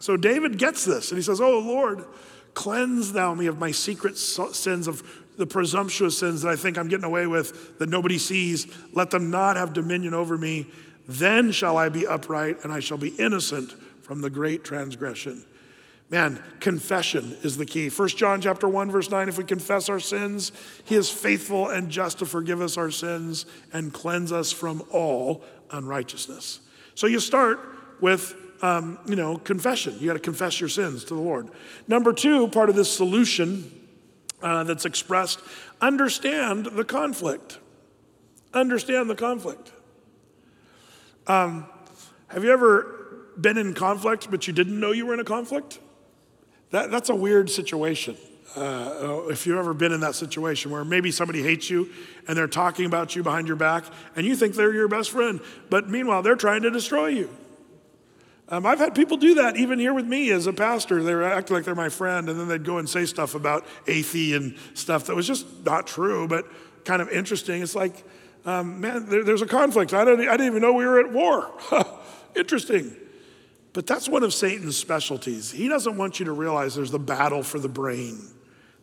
So David gets this and he says, Oh Lord, cleanse thou me of my secret sins, of the presumptuous sins that I think I'm getting away with, that nobody sees. Let them not have dominion over me. Then shall I be upright and I shall be innocent from the great transgression. Man, confession is the key. 1 John chapter 1 verse 9 if we confess our sins, he is faithful and just to forgive us our sins and cleanse us from all unrighteousness. So you start with um, you know, confession. You got to confess your sins to the Lord. Number two, part of this solution uh, that's expressed, understand the conflict. Understand the conflict. Um, have you ever been in conflict, but you didn't know you were in a conflict? That, that's a weird situation. Uh, if you've ever been in that situation where maybe somebody hates you and they're talking about you behind your back and you think they're your best friend, but meanwhile they're trying to destroy you. Um, I've had people do that even here with me as a pastor. They act like they're my friend and then they'd go and say stuff about athe and stuff that was just not true, but kind of interesting. It's like, um, man, there, there's a conflict. I didn't, I didn't even know we were at war. interesting. But that's one of Satan's specialties. He doesn't want you to realize there's the battle for the brain.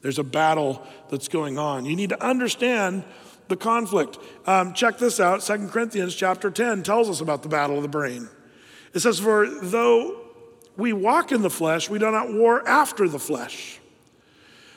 There's a battle that's going on. You need to understand the conflict. Um, check this out. Second Corinthians chapter 10 tells us about the battle of the brain. It says, For though we walk in the flesh, we do not war after the flesh.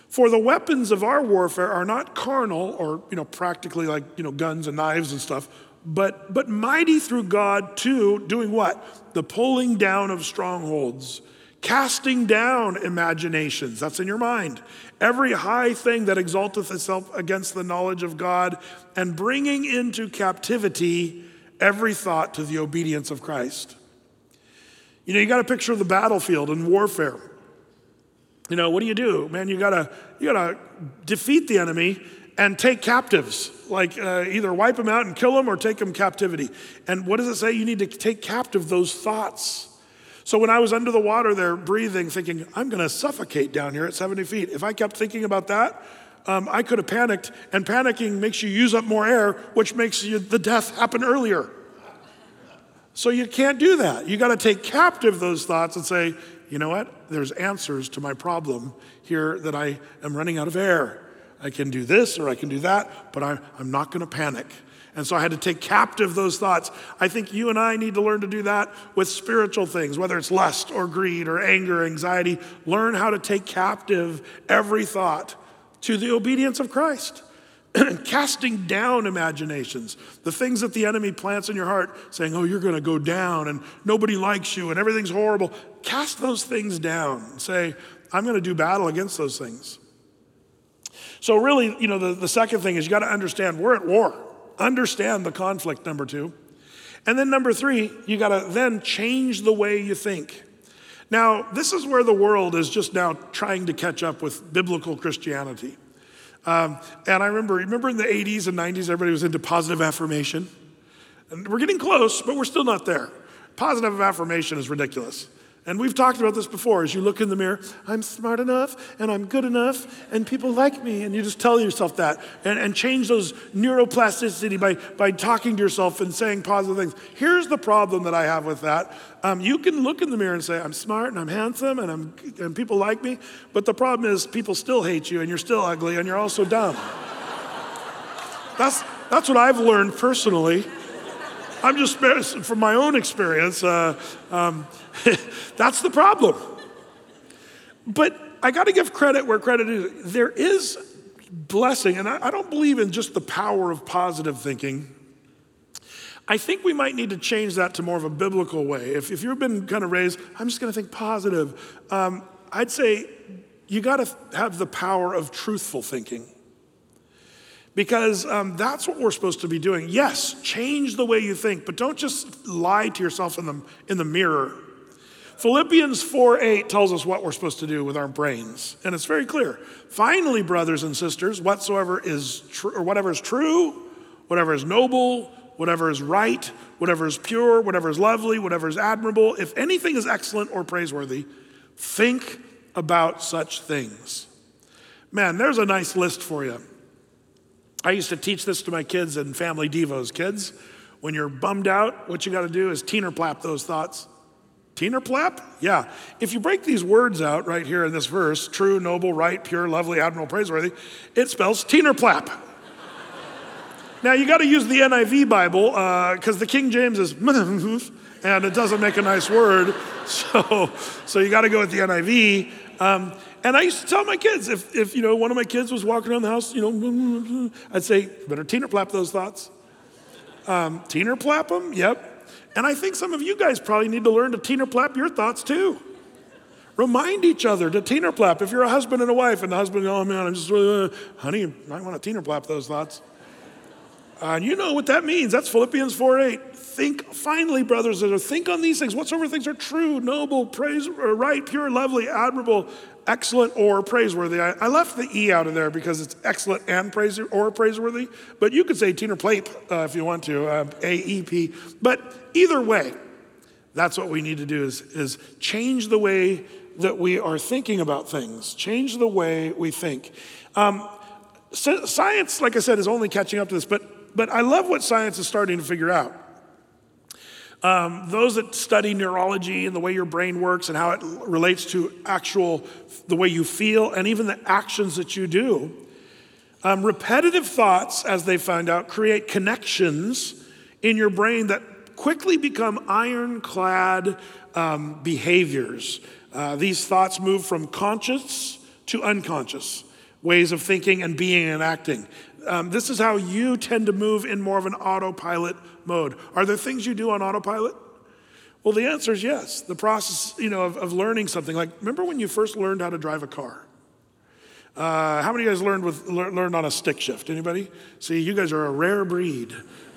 For the weapons of our warfare are not carnal or, you know, practically like, you know, guns and knives and stuff, but, but mighty through God too, doing what? The pulling down of strongholds, casting down imaginations, that's in your mind, every high thing that exalteth itself against the knowledge of God, and bringing into captivity every thought to the obedience of Christ. You know, you got to picture of the battlefield and warfare. You know, what do you do? Man, you got to you got to defeat the enemy and take captives, like uh, either wipe them out and kill them or take them captivity. And what does it say? You need to take captive those thoughts. So when I was under the water there, breathing, thinking, I'm going to suffocate down here at 70 feet, if I kept thinking about that, um, I could have panicked. And panicking makes you use up more air, which makes you, the death happen earlier. So you can't do that. You got to take captive those thoughts and say, you know what? There's answers to my problem here that I am running out of air. I can do this or I can do that, but I'm, I'm not going to panic. And so I had to take captive those thoughts. I think you and I need to learn to do that with spiritual things, whether it's lust or greed or anger, anxiety. Learn how to take captive every thought to the obedience of Christ. Casting down imaginations, the things that the enemy plants in your heart, saying, Oh, you're going to go down and nobody likes you and everything's horrible. Cast those things down. Say, I'm going to do battle against those things. So, really, you know, the, the second thing is you got to understand we're at war. Understand the conflict, number two. And then number three, you got to then change the way you think. Now, this is where the world is just now trying to catch up with biblical Christianity. Um, and I remember, remember in the 80s and 90s, everybody was into positive affirmation. And we're getting close, but we're still not there. Positive affirmation is ridiculous. And we've talked about this before. As you look in the mirror, I'm smart enough and I'm good enough and people like me. And you just tell yourself that and, and change those neuroplasticity by, by talking to yourself and saying positive things. Here's the problem that I have with that. Um, you can look in the mirror and say, I'm smart and I'm handsome and, I'm, and people like me. But the problem is, people still hate you and you're still ugly and you're also dumb. that's, that's what I've learned personally. I'm just from my own experience. Uh, um, that's the problem. But I got to give credit where credit is. There is blessing, and I, I don't believe in just the power of positive thinking. I think we might need to change that to more of a biblical way. If, if you've been kind of raised, I'm just going to think positive, um, I'd say you got to have the power of truthful thinking because um, that's what we're supposed to be doing. Yes, change the way you think, but don't just lie to yourself in the, in the mirror. Philippians 4 8 tells us what we're supposed to do with our brains, and it's very clear. Finally, brothers and sisters, whatsoever is true, or whatever is true, whatever is noble, whatever is right, whatever is pure, whatever is lovely, whatever is admirable, if anything is excellent or praiseworthy, think about such things. Man, there's a nice list for you. I used to teach this to my kids in family devos. Kids, when you're bummed out, what you got to do is teenerplap those thoughts. Teenerplap? Yeah. If you break these words out right here in this verse true, noble, right, pure, lovely, admirable, praiseworthy it spells teenerplap. now you got to use the NIV Bible because uh, the King James is and it doesn't make a nice word. So, so you got to go with the NIV. Um, and I used to tell my kids if, if you know one of my kids was walking around the house, you know, I'd say, better teener plap those thoughts. Um, teenerplap them, yep. And I think some of you guys probably need to learn to teener plap your thoughts too. Remind each other to teener plap. If you're a husband and a wife, and the husband, oh man, I'm just, uh, honey, you might want to teener plap those thoughts. Uh, and you know what that means. That's Philippians 4 8. Think, finally, brothers, think on these things. Whatsoever things are true, noble, praise, right, pure, lovely, admirable, excellent or praiseworthy. I, I, left the E out of there because it's excellent and praise or praiseworthy, but you could say Tina Plape uh, if you want to, uh, AEP. But either way, that's what we need to do is, is change the way that we are thinking about things, change the way we think. Um, science, like I said, is only catching up to this, but, but I love what science is starting to figure out. Um, those that study neurology and the way your brain works and how it relates to actual, the way you feel and even the actions that you do, um, repetitive thoughts, as they find out, create connections in your brain that quickly become ironclad um, behaviors. Uh, these thoughts move from conscious to unconscious ways of thinking and being and acting. Um, this is how you tend to move in more of an autopilot mode. Are there things you do on autopilot? Well, the answer is yes. The process, you know, of, of learning something. Like, remember when you first learned how to drive a car? Uh, how many of you guys learned with learned on a stick shift? Anybody? See, you guys are a rare breed.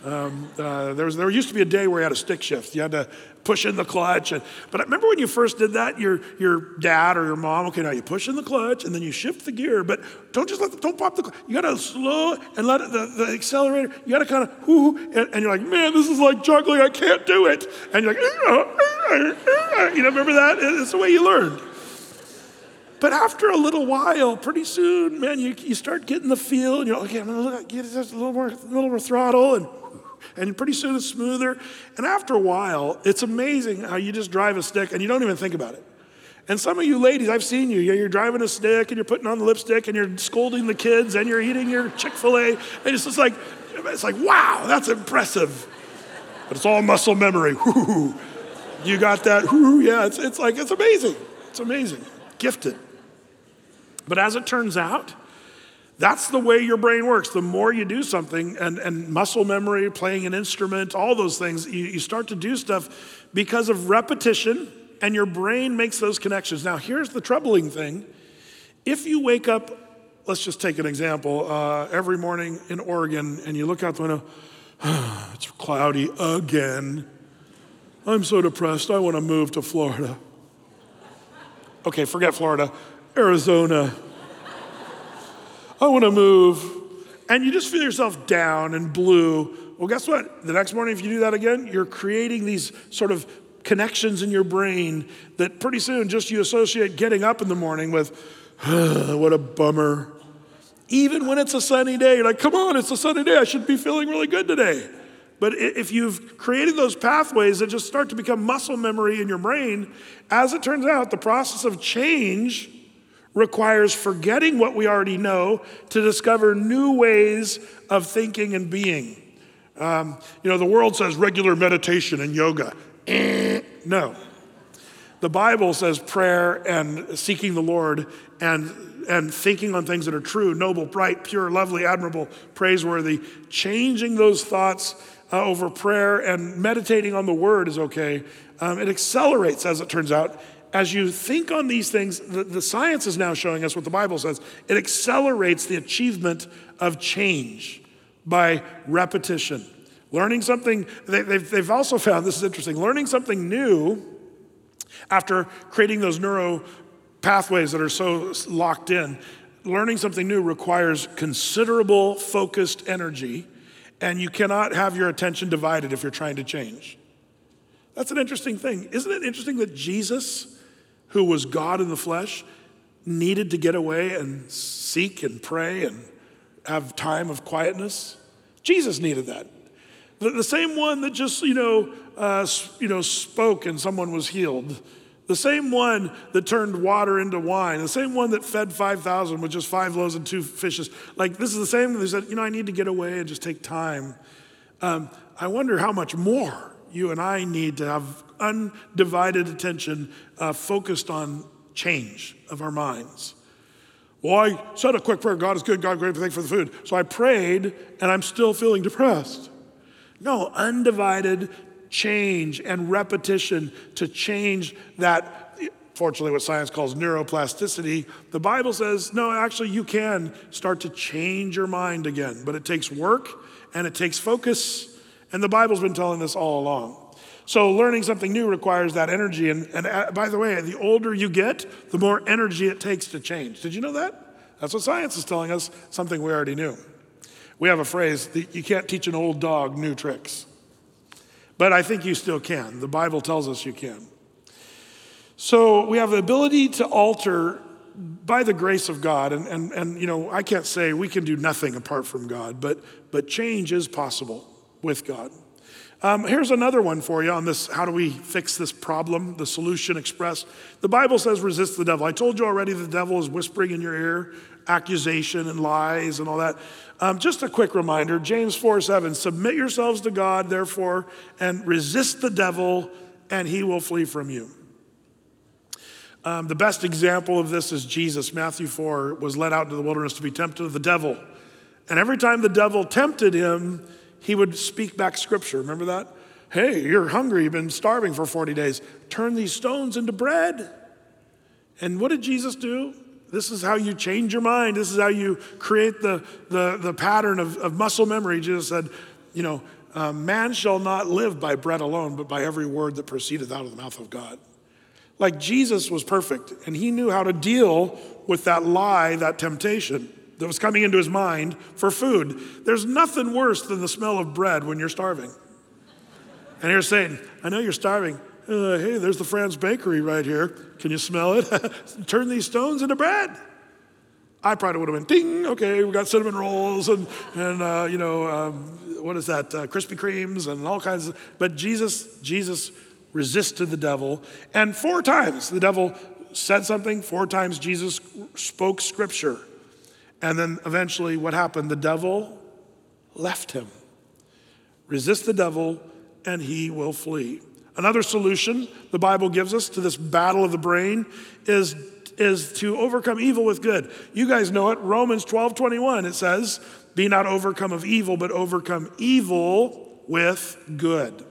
Um, uh, there, was, there used to be a day where you had a stick shift. You had to push in the clutch. And, but I remember when you first did that, your, your dad or your mom, okay, now you push in the clutch and then you shift the gear, but don't just let the, don't pop the, you gotta slow and let it, the, the accelerator, you gotta kind of, whoo, and, and, you're like, man, this is like juggling, I can't do it. And you're like, you know, remember that? It's the way you learned. But after a little while, pretty soon, man, you, you start getting the feel, and you're like, okay, I'm gonna get just a little more, a little more throttle, and and pretty soon it's smoother. And after a while, it's amazing how you just drive a stick and you don't even think about it. And some of you ladies, I've seen you. You're driving a stick and you're putting on the lipstick and you're scolding the kids and you're eating your Chick fil A. And it's just like, it's like, wow, that's impressive. But it's all muscle memory. Whoo, you got that? Yeah, it's, it's like, it's amazing. It's amazing. Gifted. But as it turns out, that's the way your brain works. The more you do something, and, and muscle memory, playing an instrument, all those things, you, you start to do stuff because of repetition, and your brain makes those connections. Now, here's the troubling thing if you wake up, let's just take an example, uh, every morning in Oregon, and you look out the window, it's cloudy again. I'm so depressed, I want to move to Florida. Okay, forget Florida, Arizona. I want to move. And you just feel yourself down and blue. Well, guess what? The next morning, if you do that again, you're creating these sort of connections in your brain that pretty soon just you associate getting up in the morning with, what a bummer. Even when it's a sunny day, you're like, come on, it's a sunny day. I should be feeling really good today. But if you've created those pathways that just start to become muscle memory in your brain, as it turns out, the process of change requires forgetting what we already know to discover new ways of thinking and being. Um, you know, the world says regular meditation and yoga. Eh, no. The Bible says prayer and seeking the Lord and and thinking on things that are true, noble, bright, pure, lovely, admirable, praiseworthy, changing those thoughts uh, over prayer and meditating on the word is okay. Um, it accelerates, as it turns out. As you think on these things, the, the science is now showing us what the Bible says. It accelerates the achievement of change by repetition. Learning something, they, they've, they've also found, this is interesting, learning something new after creating those neuro pathways that are so locked in, learning something new requires considerable focused energy, and you cannot have your attention divided if you're trying to change. That's an interesting thing. Isn't it interesting that Jesus, who was God in the flesh, needed to get away and seek and pray and have time of quietness? Jesus needed that. The, the same one that just, you know, uh, you know, spoke and someone was healed the same one that turned water into wine, the same one that fed 5,000 with just five loaves and two fishes. Like, this is the same. They said, you know, I need to get away and just take time. Um, I wonder how much more you and I need to have undivided attention uh, focused on change of our minds. Well, I said a quick prayer God is good, God, grateful, thank for the food. So I prayed, and I'm still feeling depressed. No, undivided change and repetition to change that, fortunately, what science calls neuroplasticity. The Bible says, no, actually, you can start to change your mind again, but it takes work and it takes focus. And the Bible's been telling this all along. So, learning something new requires that energy. And, and uh, by the way, the older you get, the more energy it takes to change. Did you know that? That's what science is telling us, something we already knew. We have a phrase that you can't teach an old dog new tricks. But I think you still can. The Bible tells us you can. So we have the ability to alter by the grace of God. And, and, and you know, I can't say we can do nothing apart from God, but, but change is possible with God. Um, here's another one for you on this how do we fix this problem, the solution expressed. The Bible says resist the devil. I told you already the devil is whispering in your ear accusation and lies and all that. Um, just a quick reminder James 4 7 Submit yourselves to God, therefore, and resist the devil, and he will flee from you. Um, the best example of this is Jesus. Matthew 4 was led out into the wilderness to be tempted of the devil. And every time the devil tempted him, he would speak back scripture. Remember that? Hey, you're hungry, you've been starving for 40 days. Turn these stones into bread. And what did Jesus do? This is how you change your mind. This is how you create the, the, the pattern of, of muscle memory. Jesus said, you know, uh, man shall not live by bread alone, but by every word that proceedeth out of the mouth of God. Like Jesus was perfect, and he knew how to deal with that lie, that temptation that was coming into his mind for food. There's nothing worse than the smell of bread when you're starving. And you're saying, I know you're starving. Uh, hey, there's the Franz Bakery right here. Can you smell it? Turn these stones into bread. I probably would have been ding, okay, we got cinnamon rolls and, and uh, you know, um, what is that, uh, Krispy Kremes and all kinds of, but Jesus, Jesus resisted the devil. And four times the devil said something, four times Jesus spoke scripture. And then eventually what happened? The devil left him. Resist the devil and he will flee. Another solution the Bible gives us to this battle of the brain is, is to overcome evil with good. You guys know it. Romans 12 21, it says, Be not overcome of evil, but overcome evil with good.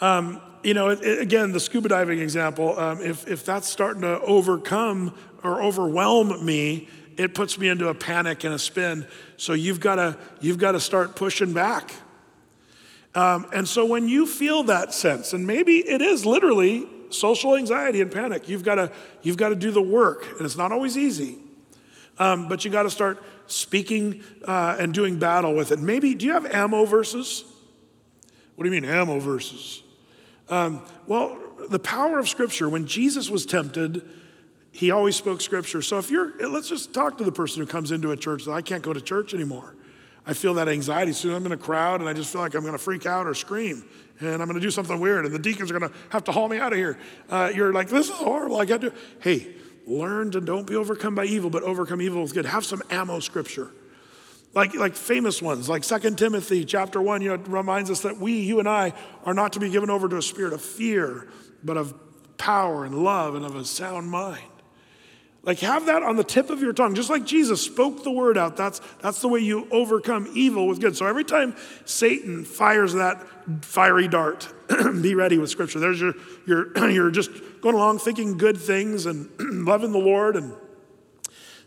Um, you know, it, it, again, the scuba diving example, um, if, if that's starting to overcome or overwhelm me, it puts me into a panic and a spin. So you've got to you've got to start pushing back. Um, and so when you feel that sense, and maybe it is literally social anxiety and panic, you've got to you've got to do the work, and it's not always easy. Um, but you got to start speaking uh, and doing battle with it. Maybe do you have ammo verses? What do you mean ammo verses? Um, well, the power of Scripture, when Jesus was tempted, he always spoke Scripture. So if you're, let's just talk to the person who comes into a church that I can't go to church anymore. I feel that anxiety. Soon I'm in a crowd and I just feel like I'm going to freak out or scream and I'm going to do something weird and the deacons are going to have to haul me out of here. Uh, you're like, this is horrible. I got to. Hey, learn to don't be overcome by evil, but overcome evil with good. Have some ammo scripture. Like, like famous ones, like 2 Timothy chapter 1, you know, reminds us that we, you and I, are not to be given over to a spirit of fear, but of power and love and of a sound mind. Like have that on the tip of your tongue, just like Jesus spoke the word out. That's, that's the way you overcome evil with good. So every time Satan fires that fiery dart, be ready with scripture. There's your, your, you're just going along thinking good things and loving the Lord, and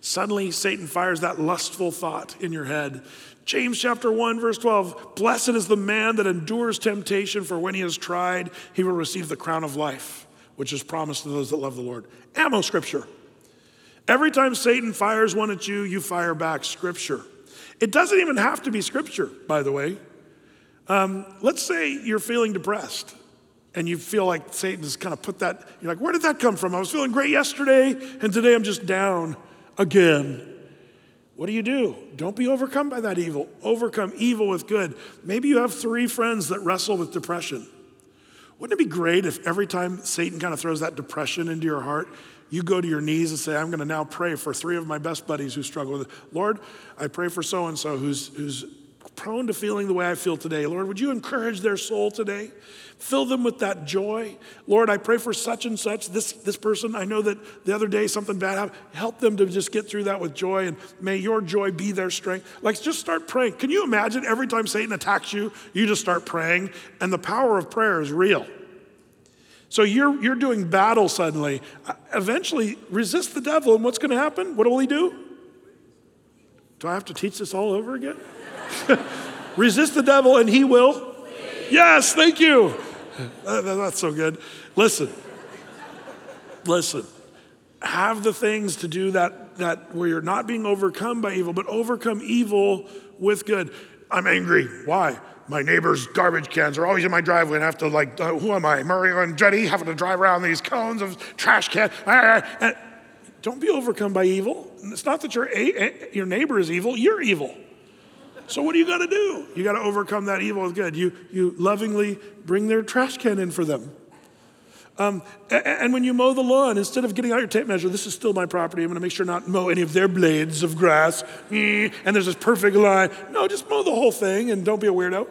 suddenly Satan fires that lustful thought in your head. James chapter 1, verse 12 Blessed is the man that endures temptation, for when he is tried, he will receive the crown of life, which is promised to those that love the Lord. Ammo scripture. Every time Satan fires one at you, you fire back scripture. It doesn't even have to be scripture, by the way. Um, let's say you're feeling depressed and you feel like Satan has kind of put that, you're like, where did that come from? I was feeling great yesterday and today I'm just down again. What do you do? Don't be overcome by that evil. Overcome evil with good. Maybe you have three friends that wrestle with depression. Wouldn't it be great if every time Satan kind of throws that depression into your heart, you go to your knees and say, I'm going to now pray for three of my best buddies who struggle with it. Lord, I pray for so and so who's who's prone to feeling the way I feel today. Lord, would you encourage their soul today? Fill them with that joy. Lord, I pray for such and such, this, this person. I know that the other day something bad happened. Help them to just get through that with joy, and may your joy be their strength. Like, just start praying. Can you imagine every time Satan attacks you, you just start praying? And the power of prayer is real. So you're, you're doing battle suddenly. Uh, eventually, resist the devil, and what's going to happen? What will he do? Do I have to teach this all over again? resist the devil, and he will. Yes, thank you. Uh, that's so good. Listen, listen. Have the things to do that, that where you're not being overcome by evil, but overcome evil with good. I'm angry. Why? my neighbor's garbage cans are always in my driveway and I have to like, uh, who am I, Mario Andretti, having to drive around these cones of trash cans. Ah, ah, ah. Don't be overcome by evil. It's not that your, your neighbor is evil, you're evil. So what do you got to do? You got to overcome that evil with good. You, you lovingly bring their trash can in for them. Um, and when you mow the lawn, instead of getting out your tape measure, this is still my property. I'm going to make sure not mow any of their blades of grass. And there's this perfect line. No, just mow the whole thing and don't be a weirdo.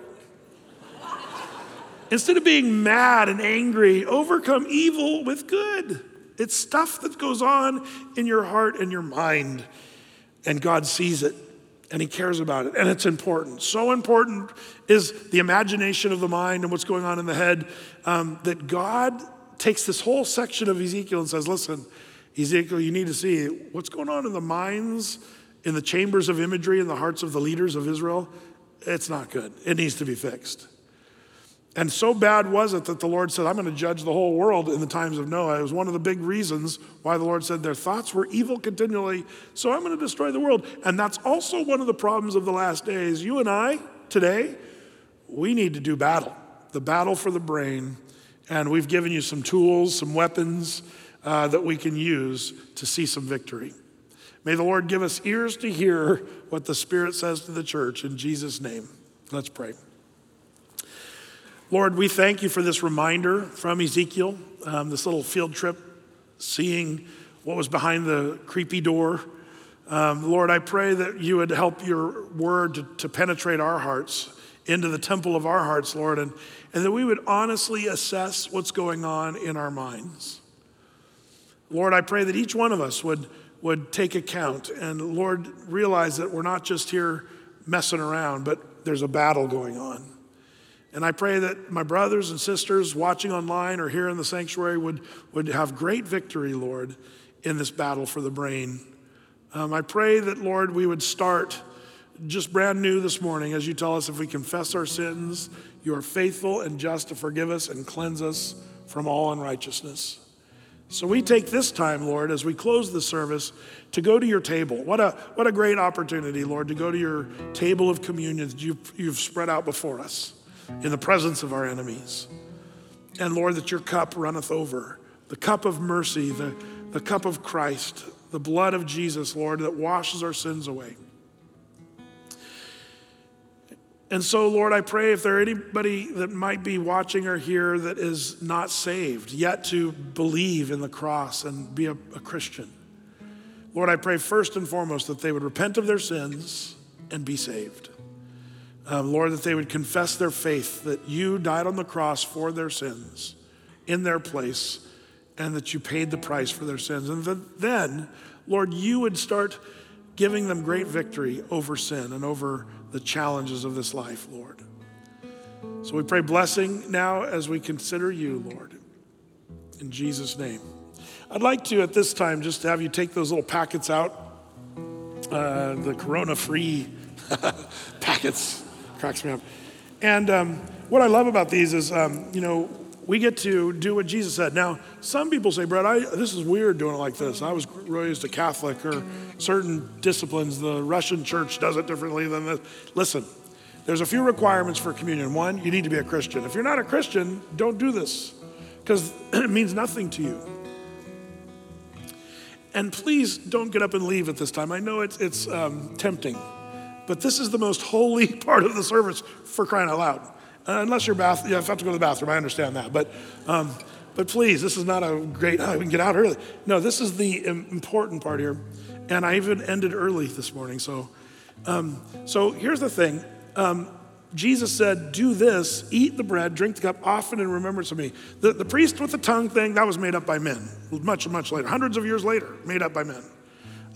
Instead of being mad and angry, overcome evil with good. It's stuff that goes on in your heart and your mind, and God sees it and He cares about it, and it's important. So important is the imagination of the mind and what's going on in the head um, that God takes this whole section of Ezekiel and says, Listen, Ezekiel, you need to see what's going on in the minds, in the chambers of imagery, in the hearts of the leaders of Israel. It's not good. It needs to be fixed. And so bad was it that the Lord said, I'm going to judge the whole world in the times of Noah. It was one of the big reasons why the Lord said their thoughts were evil continually, so I'm going to destroy the world. And that's also one of the problems of the last days. You and I, today, we need to do battle the battle for the brain and we've given you some tools, some weapons uh, that we can use to see some victory. May the Lord give us ears to hear what the Spirit says to the church in Jesus' name. Let's pray. Lord, we thank you for this reminder from Ezekiel, um, this little field trip, seeing what was behind the creepy door. Um, Lord, I pray that you would help your word to, to penetrate our hearts, into the temple of our hearts, Lord, and, and that we would honestly assess what's going on in our minds. Lord, I pray that each one of us would, would take account and, Lord, realize that we're not just here messing around, but there's a battle going on. And I pray that my brothers and sisters watching online or here in the sanctuary would, would have great victory, Lord, in this battle for the brain. Um, I pray that, Lord, we would start just brand new this morning as you tell us if we confess our sins, you are faithful and just to forgive us and cleanse us from all unrighteousness. So we take this time, Lord, as we close the service, to go to your table. What a, what a great opportunity, Lord, to go to your table of communion that you've, you've spread out before us in the presence of our enemies. And Lord, that your cup runneth over the cup of mercy, the, the cup of Christ, the blood of Jesus, Lord, that washes our sins away. And so, Lord, I pray if there anybody that might be watching or here that is not saved, yet to believe in the cross and be a, a Christian, Lord, I pray first and foremost that they would repent of their sins and be saved. Um, Lord, that they would confess their faith that you died on the cross for their sins in their place and that you paid the price for their sins. And that then, Lord, you would start giving them great victory over sin and over the challenges of this life, Lord. So we pray blessing now as we consider you, Lord. In Jesus' name. I'd like to, at this time, just have you take those little packets out, uh, the corona free packets. Cracks me up. And um, what I love about these is, um, you know, we get to do what Jesus said. Now, some people say, Brett, I, this is weird doing it like this. I was raised a Catholic, or certain disciplines, the Russian church does it differently than this. Listen, there's a few requirements for communion. One, you need to be a Christian. If you're not a Christian, don't do this because it means nothing to you. And please don't get up and leave at this time. I know it's, it's um, tempting, but this is the most holy part of the service for crying out loud. Uh, unless you're bath, yeah, if I have to go to the bathroom, I understand that. But, um, but please, this is not a great, oh, we can get out early. No, this is the important part here. And I even ended early this morning. So, um, so here's the thing. Um, Jesus said, Do this, eat the bread, drink the cup often in remembrance of me. The, the priest with the tongue thing, that was made up by men, much, much later, hundreds of years later, made up by men.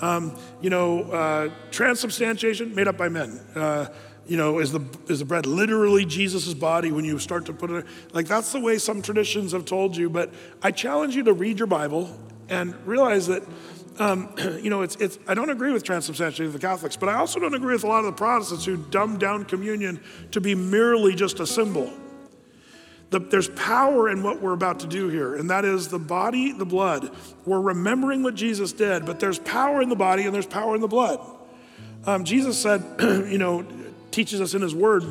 Um, you know, uh, transubstantiation, made up by men. Uh, you know, is the, is the bread literally Jesus' body when you start to put it, like that's the way some traditions have told you. But I challenge you to read your Bible and realize that, um, you know, it's, it's, I don't agree with transubstantiation of the Catholics, but I also don't agree with a lot of the Protestants who dumb down communion to be merely just a symbol. The, there's power in what we're about to do here, and that is the body, the blood. We're remembering what Jesus did, but there's power in the body and there's power in the blood. Um, Jesus said, you know, teaches us in his word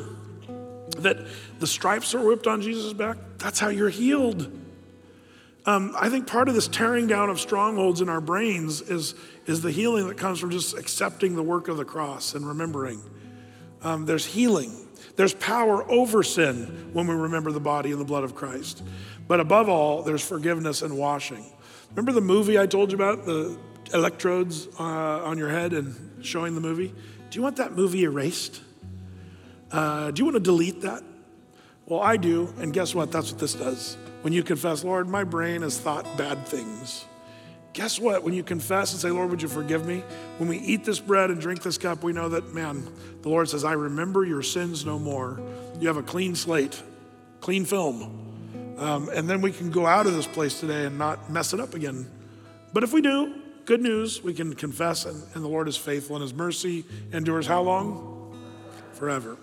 that the stripes are whipped on Jesus' back. That's how you're healed. Um, I think part of this tearing down of strongholds in our brains is, is the healing that comes from just accepting the work of the cross and remembering. Um, there's healing. There's power over sin when we remember the body and the blood of Christ. But above all, there's forgiveness and washing. Remember the movie I told you about, the electrodes uh, on your head and showing the movie? Do you want that movie erased? Uh, do you want to delete that? Well, I do. And guess what? That's what this does. When you confess, Lord, my brain has thought bad things. Guess what? When you confess and say, Lord, would you forgive me? When we eat this bread and drink this cup, we know that, man, the Lord says, I remember your sins no more. You have a clean slate, clean film. Um, and then we can go out of this place today and not mess it up again. But if we do, good news, we can confess, and, and the Lord is faithful, and his mercy endures how long? Forever.